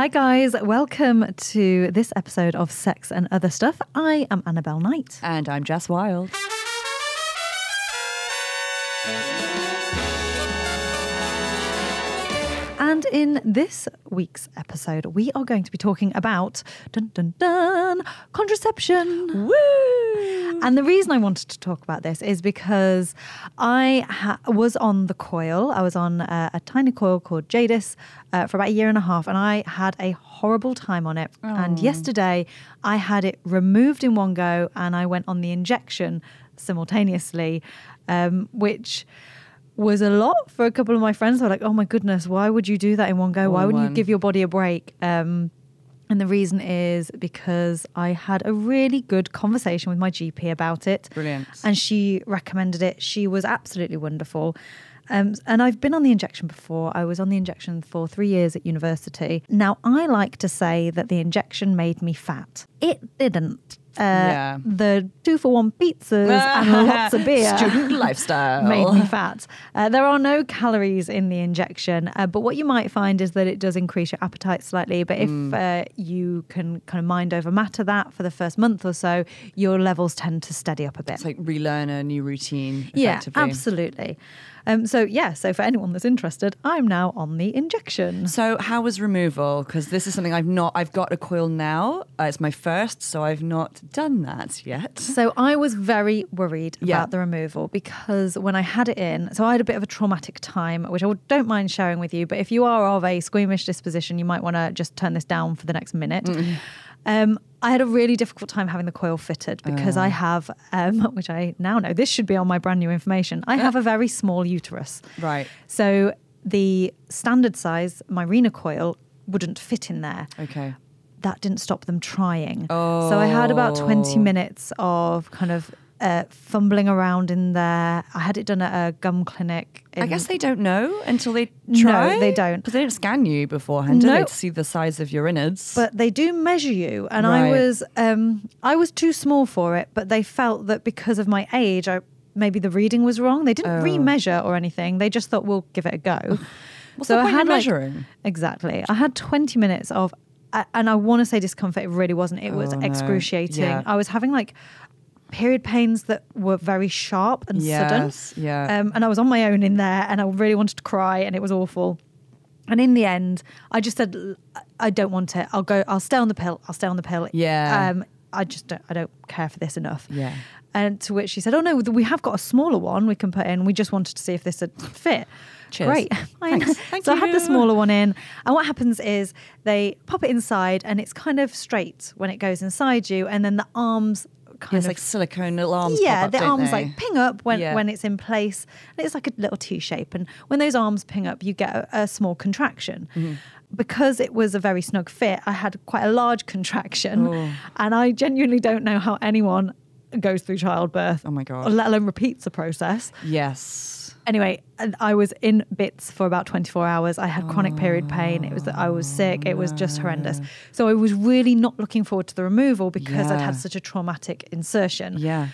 Hi, guys. Welcome to this episode of Sex and Other Stuff. I am Annabelle Knight. And I'm Jess Wild. In this week's episode, we are going to be talking about dun dun dun contraception. Woo! And the reason I wanted to talk about this is because I ha- was on the coil. I was on uh, a tiny coil called Jaydess uh, for about a year and a half, and I had a horrible time on it. And yesterday, I had it removed in one go, and I went on the injection simultaneously, um, which was a lot for a couple of my friends. Were like, "Oh my goodness, why would you do that in one go? All Why wouldn't you give your body a break?" Um, and the reason is because I had a really good conversation with my GP about it. Brilliant. And she recommended it. She was absolutely wonderful. Um, and I've been on the injection before. I was on the injection for three years at university. Now, I like to say that the injection made me fat. It didn't. Uh, Yeah. The two for one pizzas and lots of beer Student lifestyle. made me fat. Uh, there are no calories in the injection, uh, but what you might find is that it does increase your appetite slightly. But if Mm. uh, you can kind of mind over matter that for the first month or so, your levels tend to steady up a bit. It's like relearn a new routine. yeah, absolutely. Um, so yeah, so for anyone that's interested, I'm now on the injection. So, how was removal? Because this is something I've not. I've got a coil now. Uh, it's my first, so I've not done that yet. So I was very worried Yeah. about the removal because when I had it in, so I had a bit of a traumatic time, which I don't mind sharing with you. But if you are of a squeamish disposition, you might want to just turn this down for the next minute. Um, I had a really difficult time having the coil fitted because I have, um, which I now know, this should be on my brand new information. I have a very small uterus. Right. So the standard size Mirena coil wouldn't fit in there Okay. That didn't stop them trying. So I had about 20 Oh. minutes of kind of uh, fumbling around in there. I had it done at a GUM clinic. I guess they don't know until they No, try. they don't. because they don't scan you beforehand, do No. they, to see the size of your innards? but they do measure you, and I was um, I was too small for it. But they felt that because of my age, I maybe the reading was wrong. They didn't Oh. remeasure or anything. They just thought we'll give it a go. What's the point in measuring? exactly. I had 20 minutes of, and I want to say discomfort. It really wasn't. It was Oh, no. excruciating. Yeah. I was having like period pains that were very sharp and Yes, sudden. yeah. Um, and I was on my own in there, and I really wanted to cry, and it was awful. And in the end, I just said, I don't want it. I'll go. I'll stay on the pill. I'll stay on the pill. Yeah. Um, I just don't. I don't care for this enough. Yeah. And to which she said, "Oh no, we have got a smaller one we can put in. We just wanted to see if this would fit." Cheers. Great. Thanks. Thank so I had the smaller one in, and what happens is they pop it inside, and it's kind of straight when it goes inside you, and then the arms kind It's of like silicone little arms. yeah, pop up, the arms they? like ping up when, Yeah. when it's in place. And it's like a little T shape. And when those arms ping up, you get a, a small contraction. Mm-hmm. Because it was a very snug fit, I had quite a large contraction. Oh. And I genuinely don't know how anyone goes through childbirth. Oh my God. Let alone repeats the process. Yes. Anyway, I was in bits for about 24 hours. I had chronic period pain. It was that I was sick. It was just horrendous. So I was really not looking forward to the removal because I'd had such a traumatic insertion Yeah.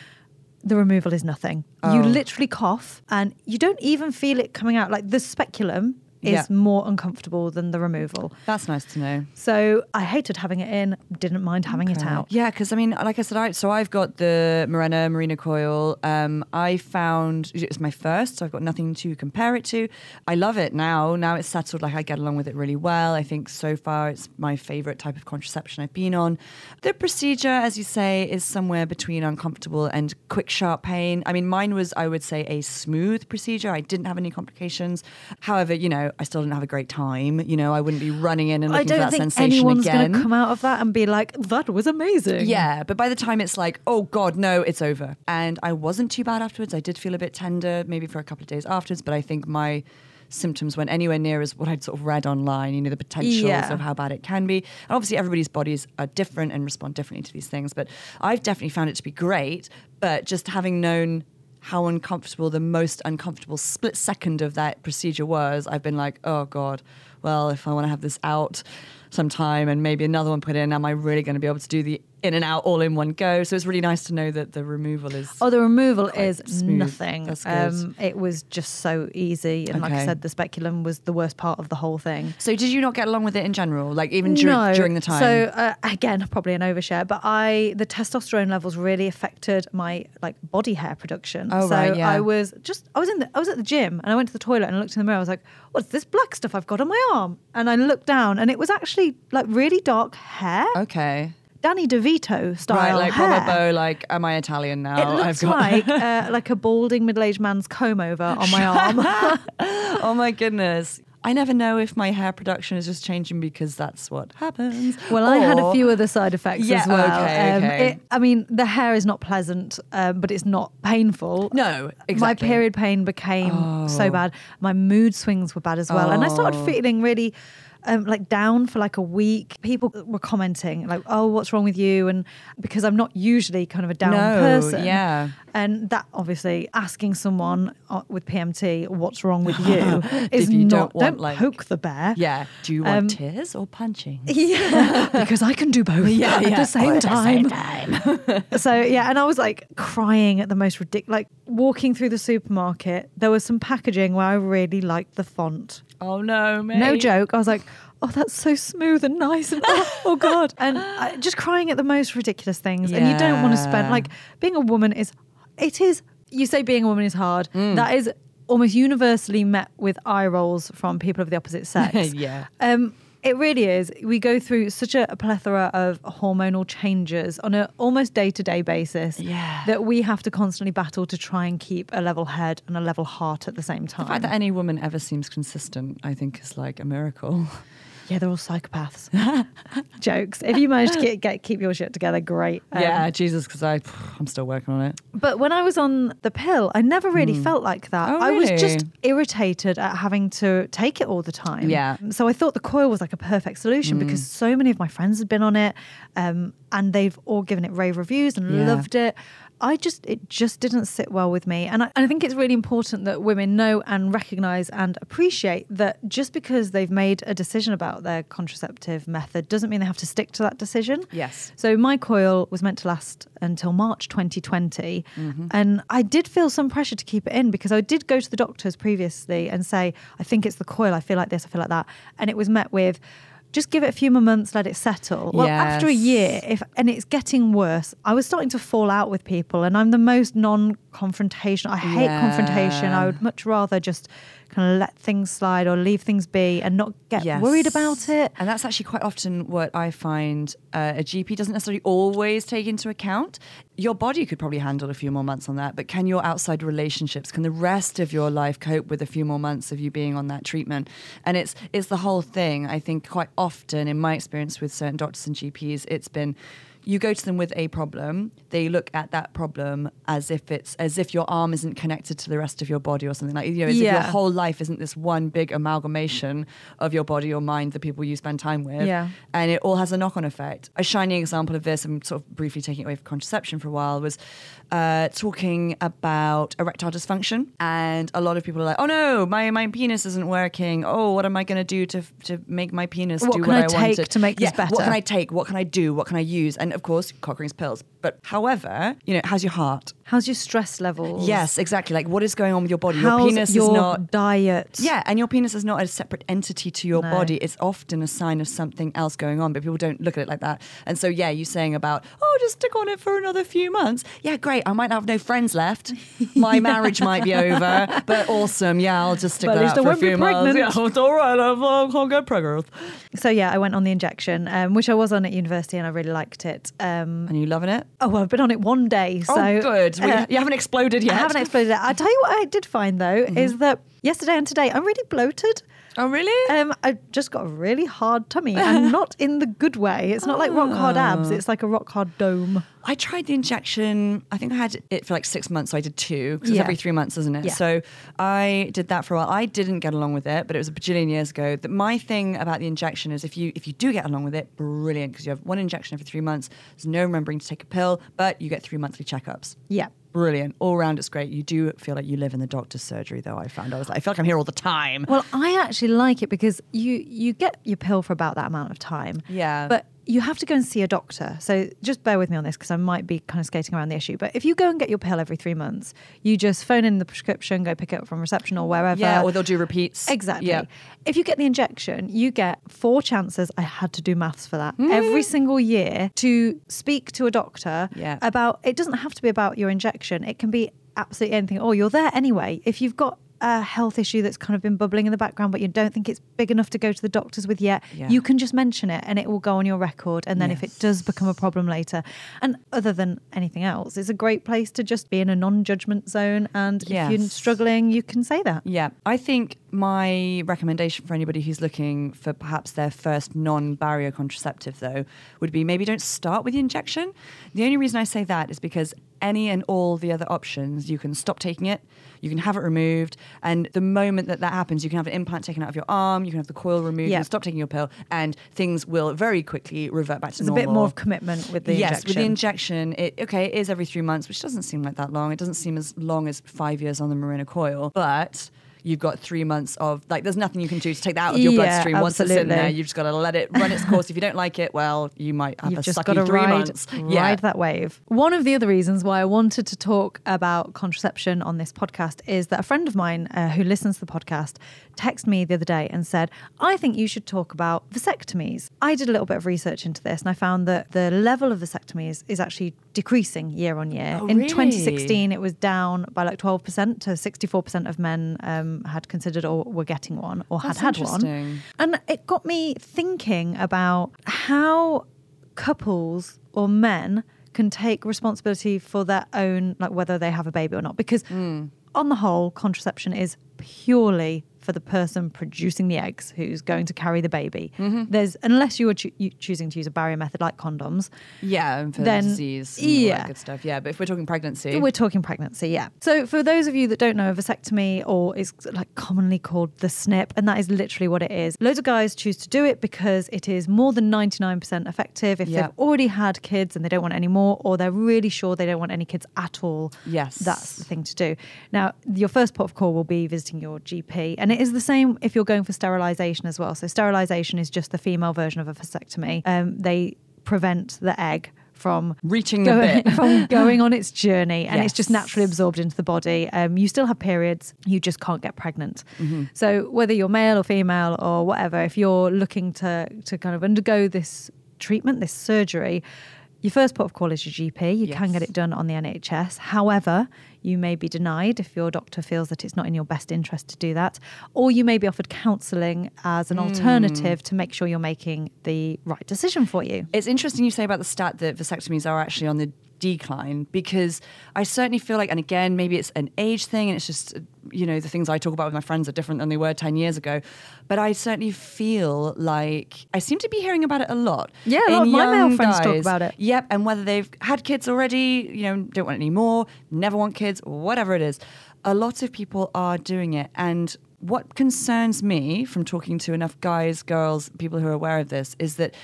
the removal is nothing. Oh. You literally cough and you don't even feel it coming out. Like the speculum is Yeah. more uncomfortable than the removal. That's nice to know. So I hated having it in, didn't mind having it out. Yeah, because I mean, like I said, I, so I've got the Mirena Mirena coil. Um, I found it's my first, so I've got nothing to compare it to. I love it now. Now it's settled. Like I get along with it really well. I think so far it's my favorite type of contraception I've been on. The procedure, as you say, is somewhere between uncomfortable and quick, sharp pain. I mean, mine was, I would say, a smooth procedure. I didn't have any complications. However, you know, I still didn't have a great time. You know, I wouldn't be running in and looking for don't that think sensation anyone's again. going to come out of that and be like, that was amazing. Yeah, but by the time it's like, oh God, no, it's over. And I wasn't too bad afterwards. I did feel a bit tender, maybe for a couple of days afterwards, but I think my symptoms went anywhere near as what I'd sort of read online, you know, the potentials Yeah. of how bad it can be. And obviously everybody's bodies are different and respond differently to these things. But I've definitely found it to be great. But just having known how uncomfortable the most uncomfortable split second of that procedure was, I've been like, oh God, well, if I want to have this out, some time and maybe another one put in. Am I really going to be able to do the in and out all in one go? So it's really nice to know that the removal is. Oh, the removal is smooth. nothing. That's good. it was just so easy, and like I said, the speculum was the worst part of the whole thing. So did you not get along with it in general? Like even dur- no. during the time? So uh, again, probably an overshare, but I the testosterone levels really affected my like body hair production. Oh, so right, yeah. I was just I was in the I was at the gym and I went to the toilet and I looked in the mirror. I was like, "What's this black stuff I've got on my arm?" And I looked down and it was actually like really dark hair, okay. Danny DeVito style Right, like hair. Bravo Bo, like, am I Italian now? It looks got- like uh, like a balding middle-aged man's comb over on my arm. oh my goodness. I never know if my hair production is just changing because that's what happens. Well, I had a few other side effects Yeah, as well. okay, Um, okay. it- I mean, the hair is not pleasant, um, but it's not painful. No, exactly. My period pain became Oh. so bad. My mood swings were bad as well. And I started Oh. feeling really um, like down for like a week. People were commenting like, "Oh, what's wrong with you?" And because I'm not usually kind of a down No, person, yeah. And that obviously asking someone uh, with PMT what's wrong with you is you not don't want, like- poke the bear. Yeah. Do you want Um, tears or punching? Yeah, because I can do both Yeah, at yeah. the same At the same time. so yeah, and I was like crying at the most ridiculous. Like walking through the supermarket, there was some packaging where I really liked the font. Oh no, mate. No joke. I was like, oh, that's so smooth and nice, and oh, oh god, and I, just crying at the most ridiculous things. And you don't want to spend like being a woman is. It is. You say being a woman is hard. Mm. That is almost universally met with eye rolls from people of the opposite sex. Yeah. Um, it really is. We go through such a, a plethora of hormonal changes on an almost day to day basis Yeah. that we have to constantly battle to try and keep a level head and a level heart at the same time. The fact that any woman ever seems consistent, I think, is like a miracle. yeah, they're all psychopaths. Jokes. If you manage to get, get keep your shit together, great. Um, yeah, Jesus, because I, I'm still working on it. But when I was on the pill, I never really felt like that. Oh, I was just irritated at having to take it all the time. Yeah. So I thought the coil was like a perfect solution because so many of my friends had been on it um, and they've all given it rave reviews and Yeah. loved it. I just, it just didn't sit well with me. And I, and I think it's really important that women know and recognize and appreciate that just because they've made a decision about their contraceptive method doesn't mean they have to stick to that decision. Yes. So my coil was meant to last until March 2020. Mm-hmm. And I did feel some pressure to keep it in because I did go to the doctors previously and say, I think it's the coil. I feel like this, I feel like that. And it was met with, just give it a few more months, let it settle. Well, after a year, if and it's getting worse, I was starting to fall out with people, and I'm the most non-confrontation. I hate confrontation. I would much rather just kind of let things slide or leave things be and not get Yes. worried about it. And that's actually quite often what I find uh, a GP doesn't necessarily always take into account. Your body could probably handle a few more months on that, but can your outside relationships, can the rest of your life cope with a few more months of you being on that treatment? And it's it's the whole thing. I think quite often, in my experience with certain doctors and GPs, it's been you go to them with a problem they look at that problem as if it's as if your arm isn't connected to the rest of your body or something. Like you know as if your whole life isn't this one big amalgamation of your body or mind the people you spend time with. Yeah. and it all has a knock-on effect. A shining example of this i'm sort of briefly taking it away from contraception for a while was uh, talking about erectile dysfunction. And a lot of people are like oh no my, my penis isn't working. Oh what am i going to do to to make my penis What do what I i, take wanted to make this yeah, what can i take? What can i do? What can i use? And of course cochrane's pills but however you know how's your heart How's your stress level? yes exactly like what is going on with your body How's your penis your is not diet? yeah, and your penis is not a separate entity to your No. body. It's often a sign of something else going on, but people don't look at it like that. And so, yeah, you saying about, oh, just stick on it for another few months. Yeah, great. I might have no friends left. My marriage might be over, but awesome. Yeah, I'll just stick But at that least out I for a few months. Yeah, it's all right. I'll, I'll get pregnant. So yeah, I went on the injection, um, which I was on at university, and I really liked it. Um, And you loving it? Oh, well, I've been on it one day, so oh, good. Uh, you haven't exploded yet. I haven't exploded it. I tell you what, I did find though is that yesterday and today I'm really bloated. Oh, really? Um, I just got a really hard tummy, and not in the good way. It's not like rock hard abs; it's like a rock hard dome. I tried the injection. I think I had it for like six months, so I did two because Yeah. every three months, isn't it? Yeah. So I did that for a while. I didn't get along with it, but it was a bajillion years ago. That my thing about the injection is if you if you do get along with it, brilliant because you have one injection every three months. There's no remembering to take a pill, but you get three monthly checkups. Yeah. Brilliant. All round, it's great. You do feel like you live in the doctor's surgery, though. I found I was like, I feel like I'm here all the time. Well, I actually like it because you you get your pill for about that amount of time. Yeah. But you have to go and see a doctor. So just bear with me on this because I might be kind of skating around the issue. But if you go and get your pill every three months, you just phone in the prescription, go pick it up from reception or wherever. yeah, or they'll do repeats. Exactly. Yeah. If you get the injection, you get four chances. I had to do maths for that mm. every single year to speak to a doctor Yeah. about. It doesn't have to be about your injection. It can be absolutely anything. Oh, you're there anyway. If you've got a health issue that's kind of been bubbling in the background, but you don't think it's big enough to go to the doctors with yet, Yeah. you can just mention it and it will go on your record. And then if it does become a problem later, and other than anything else, it's a great place to just be in a non-judgment zone. And if you're struggling, you can say that. Yeah, I think my recommendation for anybody who's looking for perhaps their first non barrier contraceptive, though, would be maybe don't start with the injection. The only reason I say that is because any and all the other options, you can stop taking it, you can have it removed, and the moment that that happens, you can have an implant taken out of your arm, you can have the coil removed, Yeah. can stop taking your pill, and things will very quickly revert back to normal. There's a bit more of commitment with the yes, injection. with the injection, it okay, it is every three months, which doesn't seem like that long. It doesn't seem as long as five years on the Mirena coil, but you've got three months of like there's nothing you can do to take that out of your Yeah, bloodstream once it's in there. You've just got to let it run its course. if you don't like it, well, you might have You've a just sucky got to three ride, months. ride that wave. One of the other reasons why I wanted to talk about contraception on this podcast is that a friend of mine uh, who listens to the podcast texted me the other day and said, I think you should talk about vasectomies. I did a little bit of research into this and I found that the level of vasectomies is actually decreasing year on year. Oh, In really? 2016, it was down by like 12% to 64% of men um, had considered or were getting one or That's had had one. And it got me thinking about how couples or men can take responsibility for their own, like whether they have a baby or not. Because Hmm. on the whole, contraception is purely for the person producing the eggs who's going to carry the baby. Mm-hmm. There's unless you are you choosing to use a barrier method like condoms. Yeah, and for Then- disease and all yeah. that good stuff. Yeah, but if we're talking pregnancy, We're talking pregnancy, yeah. So for those of you that don't know, a vasectomy or is like commonly called the snip, and that is literally what it is. Loads of guys choose to do it because it is more than 99% effective if Yeah. they've already had kids and they don't want any more, or they're really sure they don't want any kids at all. Yes. That's the thing to do. Now, your first port of call will be visiting your GP, and it is the same if you're going for sterilization as well. So sterilization is just the female version of a vasectomy. Um, they prevent the egg from Reaching the going, bit. from going on its journey and it's just naturally absorbed into the body. Um, you still have periods, you just can't get pregnant. Mm-hmm. So whether you're male or female or whatever, if you're looking to to kind of undergo this treatment, this surgery, your first port of call is your GP. You can get it done on the NHS. However, you may be denied if your doctor feels that it's not in your best interest to do that, or you may be offered counselling as an hmm. alternative to make sure you're making the right decision for you. It's interesting you say about the stat that vasectomies are actually on the decline because I certainly feel like, and again, maybe it's an age thing and it's just, you know, the things I talk about with my friends are different than they were 10 years ago. But I certainly feel like I seem to be hearing about it a lot. Yeah, a lot of my male friends talk about it. Yep. And whether they've had kids already, you know, don't want any more, never want kids, whatever it is, a lot of people are doing it. And what concerns me from talking to enough guys, girls, people who are aware of this is that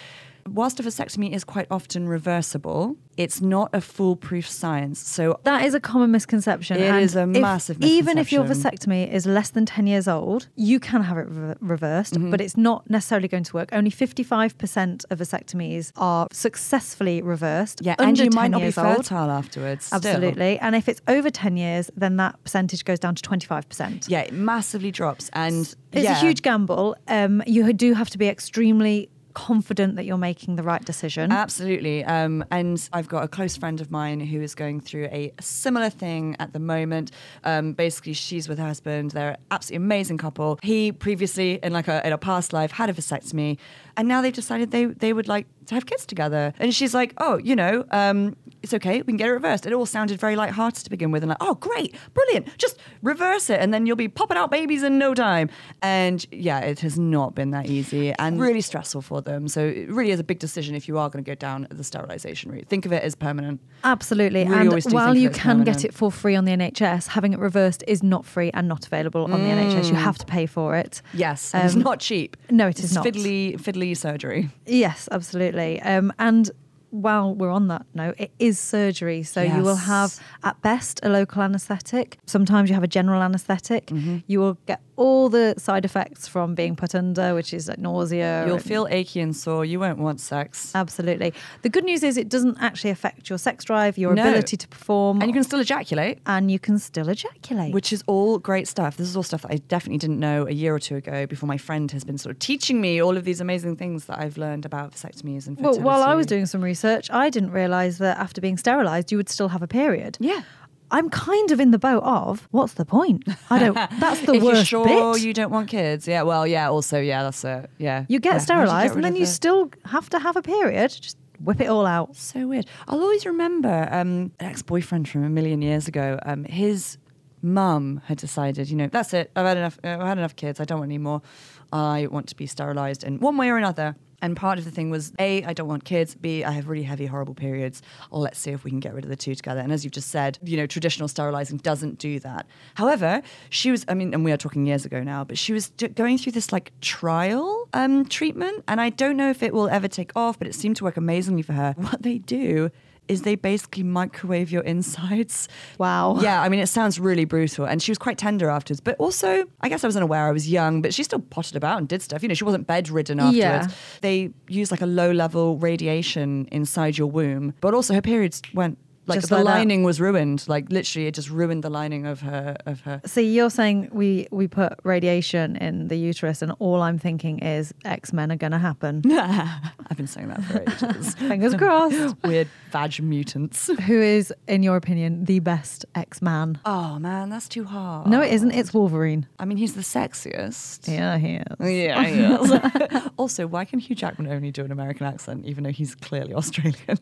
whilst a vasectomy is quite often reversible, it's not a foolproof science. So That is a common misconception. It and is a if- massive Even if your vasectomy is less than 10 years old, you can have it re- reversed, Mm-hmm. but it's not necessarily going to work. Only 55% of vasectomies are successfully reversed. yeah, and you 10 might not be years old. fertile afterwards. still. Absolutely. And if it's over 10 years, then that percentage goes down to 25%. Yeah, it massively drops. And It's yeah. a huge gamble. Um, you do have to be extremely confident that you're making the right decision. Absolutely. Um, and I've got a close friend of mine who is going through a similar thing at the moment. Um, basically, she's with her husband. They're an absolutely amazing couple. He previously, in like a, in a past life, had a vasectomy, and now they've decided they they would like to have kids together. And she's like, oh, you know, um, it's okay. We can get it reversed. It all sounded very lighthearted to begin with, and like, oh, great, brilliant. Just reverse it, and then you'll be popping out babies in no time. And yeah, it has not been that easy and really stressful for them. So it really is a big decision if you are going to go down the sterilization route. Think of it as permanent. Absolutely. Really and while you can get it for free on the NHS, having it reversed is not free and not available on the NHS. Mm. You have to pay for it. Yes, and it's Um, not cheap. no, it is It's not. Fiddly, fiddly surgery. Yes, absolutely. Um, and while we're on that note, it is surgery. So you will have, at best, a local anaesthetic. Sometimes you have a general anaesthetic. Mm-hmm. You will get all the side effects from being put under, which is like nausea. You'll feel achy and sore. You won't want sex. Absolutely. The good news is it doesn't actually affect your sex drive, your No. ability to perform, And you can still ejaculate. and you can still ejaculate. Which is all great stuff. This is all stuff that I definitely didn't know a year or two ago before my friend has been sort of teaching me all of these amazing things that I've learned about vasectomies and well, while I was doing some research, I didn't realize that after being sterilized, you would still have a period. Yeah. I'm kind of in the boat of what's the point? I don't. That's the if worst you're sure bit. you don't want kids, yeah. Well, yeah. Also, yeah. That's it. Yeah. You get sterilized, get and then you the- still have to have a period. Just whip it all out. So weird. I'll always remember um, an ex-boyfriend from a million years ago. Um, his mum had decided, you know, that's it. I've had enough. I've had enough kids. I don't want any more. I want to be sterilized in one way or another. And part of the thing was A, I don't want kids. B, I have really heavy, horrible periods. Let's see if we can get rid of the two together. And as you've just said, you know, traditional sterilizing doesn't do that. However, she was, I mean, and we are talking years ago now, but she was d- going through this like trial um, treatment. And I don't know if it will ever take off, but it seemed to work amazingly for her. What they do is they basically microwave your insides. Wow. Yeah, I mean, it sounds really brutal. And she was quite tender afterwards. But also, I guess I was unaware. I was young, but she still potted about and did stuff. You know, she wasn't bedridden afterwards. Yeah. They used like a low level radiation inside your womb. But also, her periods went like Just the that. lining was ruined. Like literally, it just ruined the lining of her of her. See, you're saying we we put radiation in the uterus, and all I'm thinking is X Men are going to happen. I've been saying that for ages. Fingers crossed. Weird vag mutants. Who is, in your opinion, the best X Man? Oh man, that's too hard. No, it isn't. It's Wolverine. I mean, he's the sexiest. Yeah, he is. Yeah, he is. also, why can Hugh Jackman only do an American accent, even though he's clearly Australian?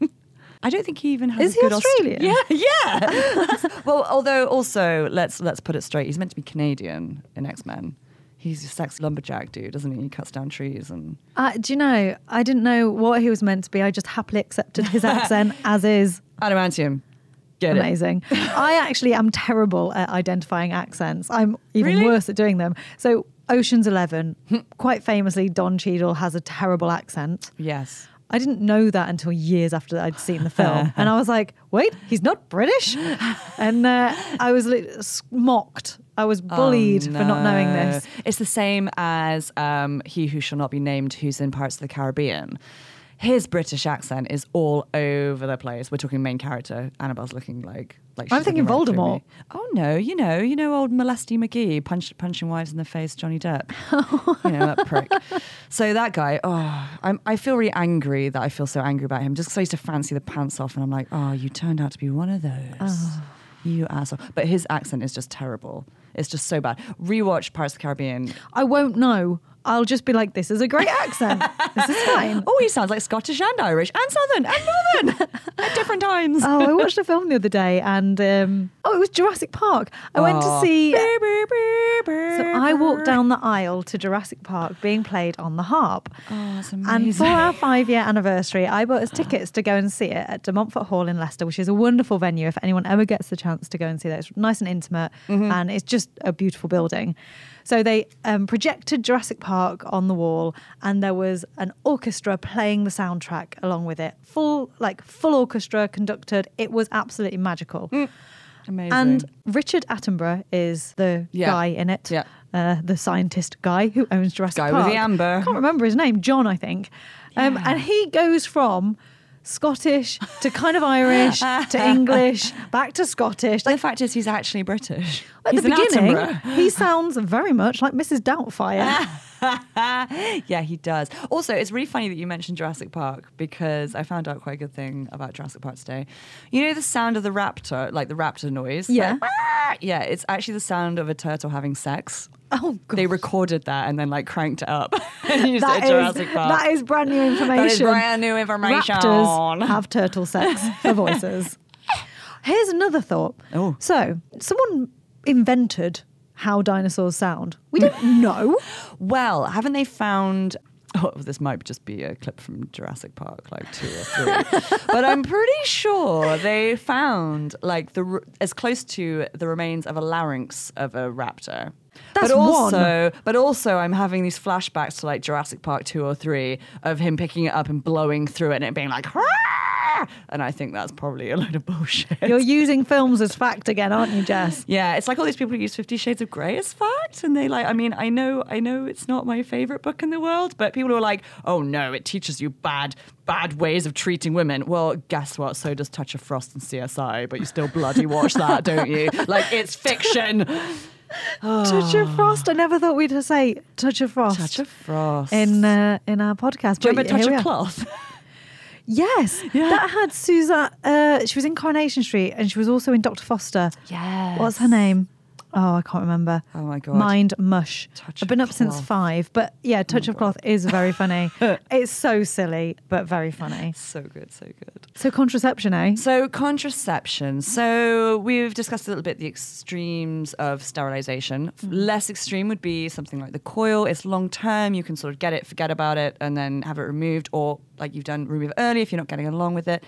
I don't think he even has. Is a he good Aust- Australian? yeah, yeah. Well, although also let's let's put it straight. He's meant to be Canadian in X Men. He's a sex lumberjack dude, doesn't he? He cuts down trees and. Uh, do you know? I didn't know what he was meant to be. I just happily accepted his accent as is. Adamantium. Get it. Amazing. I actually am terrible at identifying accents. I'm even Really? worse at doing them. So, Ocean's Eleven, quite famously, Don Cheadle has a terrible accent. Yes. I didn't know that until years after I'd seen the film. and I was like, wait, he's not British? And uh, I was li- s- mocked. I was bullied Oh, for not knowing this. It's the same as um, he who shall not be named, who's in Pirates of the Caribbean. His British accent is all over the place. We're talking main character. Annabelle's looking like like. I'm thinking looking right through Voldemort. Oh no, you know, you know, old Molesty McGee punch, punching wives in the face, Johnny Depp. you know that prick. So that guy, oh, I'm, I feel really angry that I feel so angry about him. Just because I used to fancy the pants off, and I'm like, oh, you turned out to be one of those. Oh. You asshole. But his accent is just terrible. It's just so bad. Rewatch Pirates of the Caribbean. I won't know. I'll just be like, this is a great accent. this is fine. Oh, he sounds like Scottish and Irish and Southern and Northern at different times. Oh, I watched a film the other day and um, oh, it was Jurassic Park. I went to Oh. see. Brr, brr, brr, So I walked down the aisle to Jurassic Park being played on the harp. Oh, that's And for our five year anniversary, I bought us tickets to go and see it at De Montfort Hall in Leicester, which is a wonderful venue if anyone ever gets the chance to go and see that. It's nice and intimate Mm-hmm. and it's just a beautiful building. So they um, projected Jurassic Park on the wall and there was an orchestra playing the soundtrack along with it. Full, like full orchestra conducted. It was absolutely magical. Amazing. And Richard Attenborough is the Yeah. guy in it. Yeah. Uh, the scientist guy who owns Jurassic Guy Park. with the amber. I can't remember his name. John, I think. Um, Yeah. and he goes from Scottish to kind of Irish to English back to Scottish. the fact is, he's actually British. At he's the beginning, he sounds very much like Mrs. Doubtfire. yeah, he does. Also, it's really funny that you mentioned Jurassic Park because I found out quite a good thing about Jurassic Park today. You know the sound of the raptor, like the raptor noise? Yeah. Like, ah! yeah, it's actually the sound of a turtle having sex. oh, God. They recorded that and then like cranked it up and used That it at is, Park. that is brand new information. That is brand new information. Raptors have turtle sex for voices. Here's another thought. Oh. So, someone invented how dinosaurs sound. We don't know. Well, haven't they found? Oh, this might just be a clip from Jurassic Park, like two or three. but I'm pretty sure they found like the as close to the remains of a larynx of a raptor. That's but also, but also, I'm having these flashbacks to like Jurassic Park two or three of him picking it up and blowing through it and it being like. "Ah!" and I think that's probably a load of bullshit. You're using films as fact again, aren't you, Jess? yeah, it's like all these people who use Fifty Shades of Grey as fact, and they like. I mean, I know, I know, it's not my favorite book in the world, but people are like, "Oh no, it teaches you bad, bad ways of treating women." Well, guess what? So does Touch of Frost and CSI, but you still bloody watch that, don't you? Like it's fiction. Touch of Frost. I never thought we'd say Touch of Frost. Touch of Frost. in uh, in our podcast. Do you remember Touch of. Cloth? Yes, Yeah. that had Suranne. Uh, she was in Coronation Street, and she was also in Doctor Foster. Yes. What's her name? Oh, I can't remember. Oh my god. Mind mush. Touch I've been up since five, but yeah, Touch Oh of Cloth is very funny. it's so silly, but very funny. So good, so good. So contraception, eh? So contraception. So we've discussed a little bit the extremes of sterilization. Less extreme would be something like the coil. It's long term. You can sort of get it, forget about it, and then have it removed, or like you've done, remove it early if you're not getting along with it.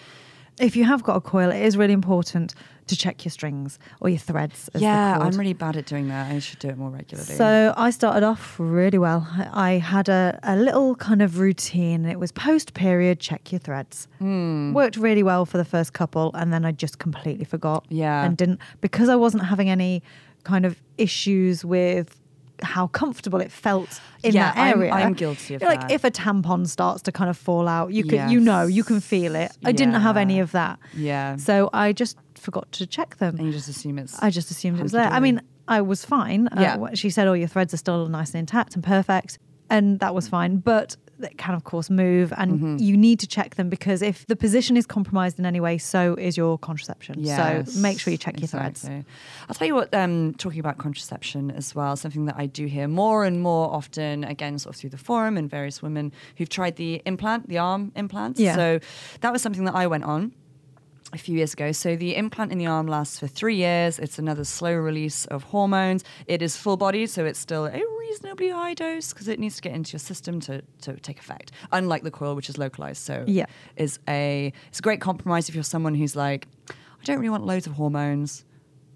If you have got a coil, it is really important to check your strings or your threads. As yeah, I'm really bad at doing that. I should do it more regularly. So I started off really well. I had a, a little kind of routine. It was post period, check your threads. Hmm. Worked really well for the first couple, and then I just completely forgot. Yeah. And didn't, because I wasn't having any kind of issues with how comfortable it felt in Yeah, that I'm- area. I'm guilty of You're Like if a tampon starts to kind of fall out, you can, you know, you can feel it. I didn't have any of that. yeah. So I just forgot to check them. and you just assume it's. I just assumed it was there. I mean, I was fine. Uh, Yeah. what- she said, "Oh, your threads are still nice and intact and perfect," and that was fine. But they can, of course, move, and Mm-hmm. you need to check them because if the position is compromised in any way, so is your contraception. Yes, so make sure you check your threads. I'll tell you what, um, talking about contraception as well, something that I do hear more and more often, again, sort of through the forum and various women who've tried the implant, the arm implant. Yeah. So that was something that I went on a few years ago. So the implant in the arm lasts for three years. It's another slow release of hormones. It is full body, so it's still a reasonably high dose because it needs to get into your system to, to take effect. Unlike the coil, which is localized. So Yeah. is a it's a great compromise if you're someone who's like, I don't really want loads of hormones,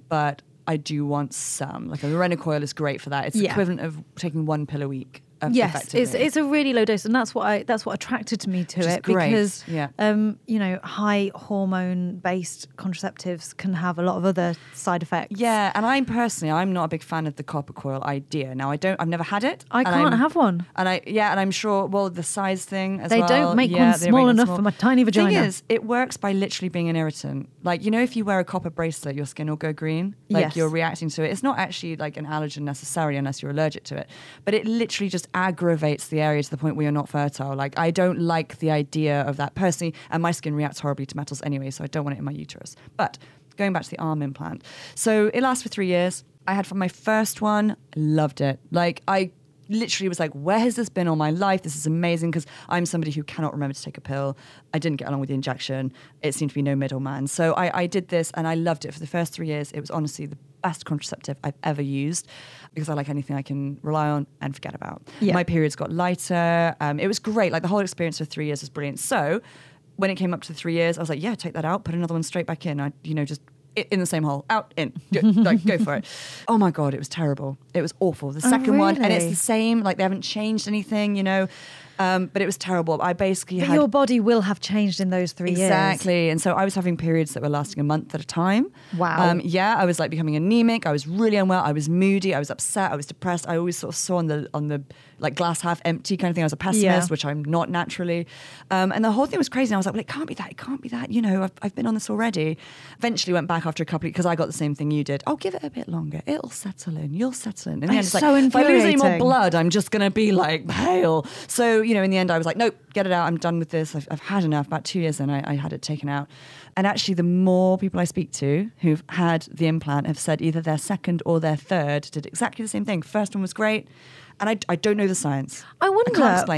but I do want some. Like a coil is great for that. It's Yeah. equivalent of taking one pill a week. Yes, it's it's a really low dose, and that's what I that's what attracted me to Which it great, because yeah. um, you know high hormone based contraceptives can have a lot of other side effects. Yeah, and I'm personally, I'm not a big fan of the copper coil idea. Now, I don't, I've never had it. I can't I'm- have one. And I, yeah, and I'm sure, well, the size thing as well. They well. don't make yeah, one small enough for my tiny The vagina. thing is, it works by literally being an irritant. Like, you know, if you wear a copper bracelet, your skin will go green. Like Yes. you're reacting to it. It's not actually like an allergen necessarily unless you're allergic to it. But it literally just aggravates the area to the point where you're not fertile. Like, I don't like the idea of that personally. And my skin reacts horribly to metals anyway, so I don't want it in my uterus. But going back to the arm implant. So it lasts for three years. I had from my first one, loved it. Like I literally was like, where has this been all my life? This is amazing because I'm somebody who cannot remember to take a pill. I didn't get along with the injection. It seemed to be no middleman. So I, I did this and I loved it for the first three years. It was honestly the best contraceptive I've ever used because I like anything I can rely on and forget about. Yeah. My periods got lighter. Um, it was great. Like the whole experience for three years was brilliant. So when it came up to three years, I was like, yeah, take that out, put another one straight back in. I, you know, just in the same hole, out, in, Go- like go for it. Oh my god, it was terrible. It was awful. The Oh, second one, and it's the same. Like they haven't changed anything, you know. Um, but it was terrible. I basically But had your body will have changed in those three years. Exactly. And so I was having periods that were lasting a month at a time. Wow. Um, yeah, I was like becoming anemic. I was really unwell. I was moody. I was upset. I was depressed. I always sort of saw on the on the like glass half empty kind of thing. I was a pessimist, Yeah. which I'm not naturally. Um, and the whole thing was crazy. And I was like, well, it can't be that. It can't be that. You know, I've, I've been on this already. Eventually went back after a couple because I got the same thing you did. Oh, give it a bit longer. It'll settle in. You'll settle in. In the end, It's it's like, so if I lose any more blood, I'm just going to be like pale. So, you know, in the end, I was like, nope, get it out. I'm done with this. I've, I've had enough. About two years then, I, I had it taken out. And actually, the more people I speak to who've had the implant have said either their second or their third did exactly the same thing. First one was great. And I, I don't know the science. I wonder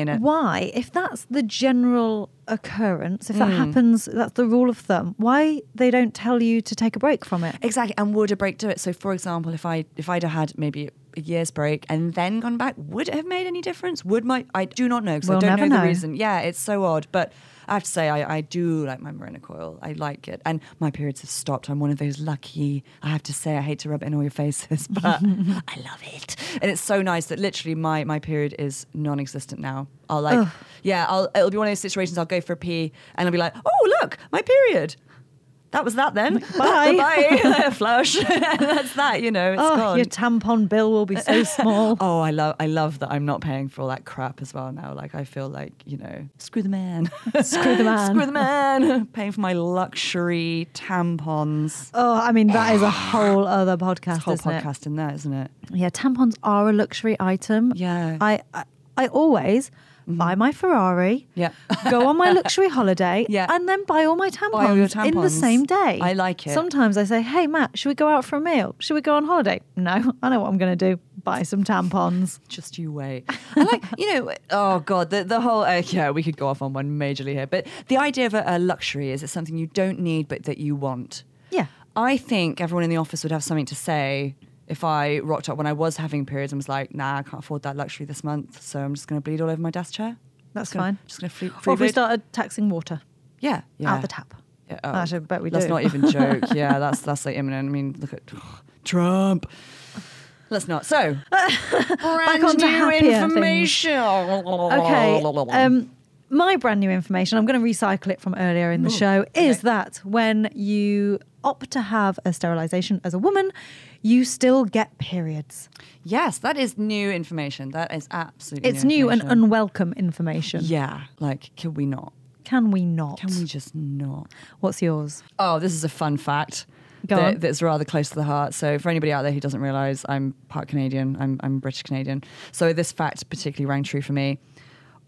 it. why, if that's the general occurrence, if Hmm. that happens, that's the rule of thumb. Why they don't tell you to take a break from it? Exactly, and would a break do it? So, for example, if I if I'd have had maybe a year's break and then gone back, would it have made any difference? Would my I do not know because We'll I don't know, know. the reason. Yeah, it's so odd, but. I have to say, I, I do like my Mirena coil. I like it. And my periods have stopped. I'm one of those lucky, I have to say, I hate to rub it in all your faces, but I love it. And it's so nice that literally my, my period is non existent now. I'll like, Ugh. yeah, I'll, it'll be one of those situations I'll go for a pee and I'll be like, oh, look, my period. That was that then. Bye. Bye. Flush. That's that, you know, it's oh, gone. your tampon bill will be so small. Oh, I love I love that I'm not paying for all that crap as well now. Like I feel like, you know, screw the man. Screw the man. screw the man. paying for my luxury tampons. Oh, I mean, that is a whole other podcast, This whole podcast in there, isn't it? it? Yeah, tampons are a luxury item. Yeah. I, I, I always buy my Ferrari, Yeah. go on my luxury holiday, Yeah. and then buy all my tampons, your in the same day. I like it. Sometimes I say, hey, Matt, should we go out for a meal? Should we go on holiday? No, I know what I'm going to do. Buy some tampons. Just you wait. I like, you know, oh God, the, the whole, uh, yeah, we could go off on one majorly here, but the idea of a, a luxury is it's something you don't need but that you want. Yeah. I think everyone in the office would have something to say if I rocked up when I was having periods and was like, nah, I can't afford that luxury this month, so I'm just going to bleed all over my desk chair. That's Just gonna- fine. Just going to free, Or free if we bleed. started taxing water yeah, yeah. out the tap. Yeah, oh, I bet we Let's do. not even joke. Yeah, that's that's like imminent. I mean, look at Trump. Let's not. So, brand onto new information. Okay. Um, my brand new information, I'm going to recycle it from earlier in the show, is okay. that when you opt to have a sterilization as a woman, you still get periods. yes, that is new information. That is absolutely. It's new and unwelcome information. Yeah, like, can we not? Can we not? Can we just not? What's yours? Oh, this is a fun fact. Go that-. That's rather close to the heart. So, for anybody out there who doesn't realize, I'm part Canadian. I'm, I'm British Canadian. So, this fact particularly rang true for me.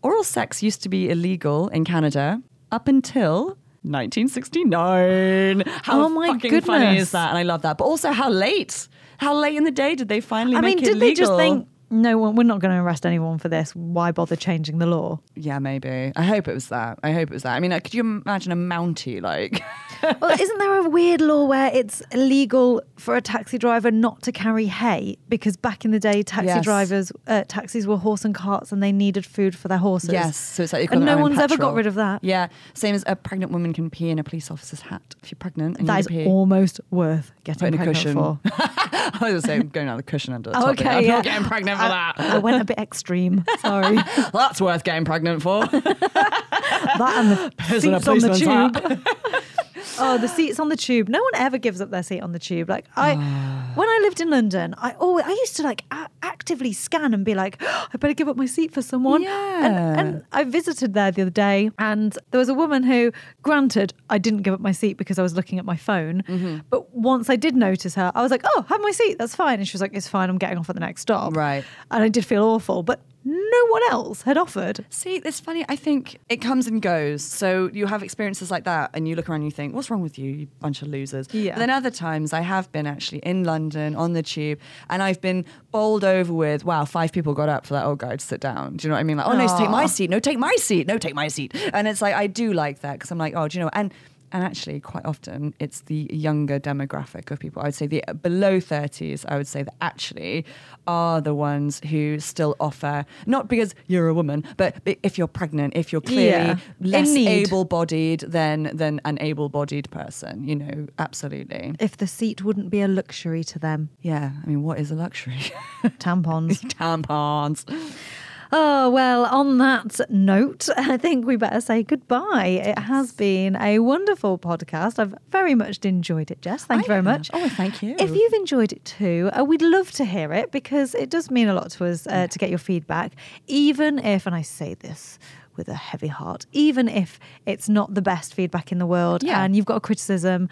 Oral sex used to be illegal in Canada up until 1969. How Oh my fucking funny goodness. is that? And I love that. But also, how late? How late in the day did they finally I mean, did they just think, no, one- we're not going to arrest anyone for this? Why bother changing the law? Yeah, maybe. I hope it was that. I hope it was that. I mean, like, could you imagine a Mountie like? well, isn't there a weird law where it's illegal for a taxi driver not to carry hay because back in the day, taxi Yes. drivers, uh, taxis were horse and carts, and they needed food for their horses. Yes, so it's like and no one's ever got rid of that. Yeah, same as a pregnant woman can pee in a police officer's hat if you're pregnant and That you is pee. almost worth getting Put in a pregnant cushion. for. I was going to say going out the cushion under the Oh, top. okay, I'm yeah. not getting pregnant for that. I went a bit extreme. Sorry, That's worth getting pregnant for. That and the in seats on the tube. oh, the seats on the tube. No one ever gives up their seat on the tube. Like I, Ah. when I lived in London, I always I used to like a- actively scan and be like, "Oh, I better give up my seat for someone. Yeah. And, and I visited there the other day, and there was a woman who, granted, I didn't give up my seat because I was looking at my phone, Mm-hmm. but once I did notice her, I was like, oh, have my seat. That's fine. And she was like, it's fine. I'm getting off at the next stop. Right. And I did feel awful, but no one else had offered. See, it's funny. I think it comes and goes. So you have experiences like that, and you look around and you think, "What's wrong with you, you bunch of losers?" Yeah. But then other times, I have been actually in London on the tube, and I've been bowled over with, "Wow, five people got up for that old guy to sit down." Do you know what I mean? Like, "Oh no, take my seat. No, take my seat. No, take my seat." And it's like I do like that because I'm like, "Oh, do you know?" And and actually, quite often, it's the younger demographic of people. I would say the below 30s, I would say that actually are the ones who still offer, not because you're a woman, but if you're pregnant, if you're clearly Yeah. Less able bodied than, than an able bodied person, you know, absolutely. If the seat wouldn't be a luxury to them, Yeah, I mean, what is a luxury? tampons. Tampons. Oh, well, on that note, I think we better say goodbye. It has been a wonderful podcast. I've very much enjoyed it, Jess. Thank I you very have. much. Oh, thank you. If you've enjoyed it too, uh, we'd love to hear it because it does mean a lot to us uh, to get your feedback, even if, and I say this with a heavy heart, even if it's not the best feedback in the world Yeah. and you've got a criticism,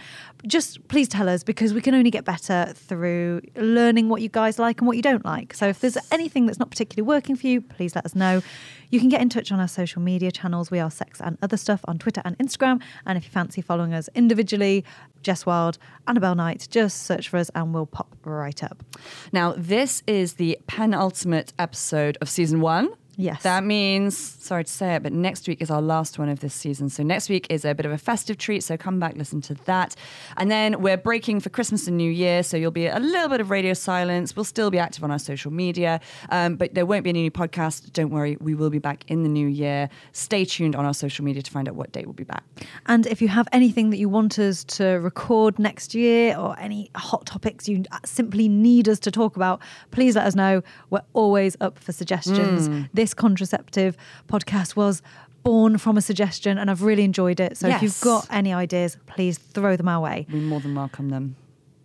just please tell us because we can only get better through learning what you guys like and what you don't like. So if there's anything that's not particularly working for you, please let us know. You can get in touch on our social media channels. We are Sex and Other Stuff on Twitter and Instagram. And if you fancy following us individually, Jess Wild, Annabelle Knight, just search for us and we'll pop right up. Now, this is the penultimate episode of season one. Yes. That means, sorry to say it, but next week is our last one of this season. So next week is a bit of a festive treat. So come back, listen to that. And then we're breaking for Christmas and New Year. So you'll be a little bit of radio silence. We'll still be active on our social media, um, but there won't be any new podcast. Don't worry. We will be back in the new year. Stay tuned on our social media to find out what date we'll be back. And if you have anything that you want us to record next year or any hot topics you simply need us to talk about, please let us know. We're always up for suggestions. This contraceptive podcast was born from a suggestion and I've really enjoyed it. So if you've got any ideas, please throw them our way. We more than welcome them.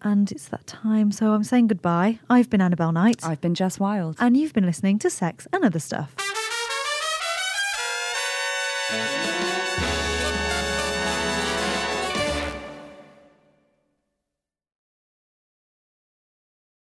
And it's that time. So I'm saying goodbye. I've been Annabelle Knight. I've been Jess Wild. and you've been listening to Sex and Other Stuff.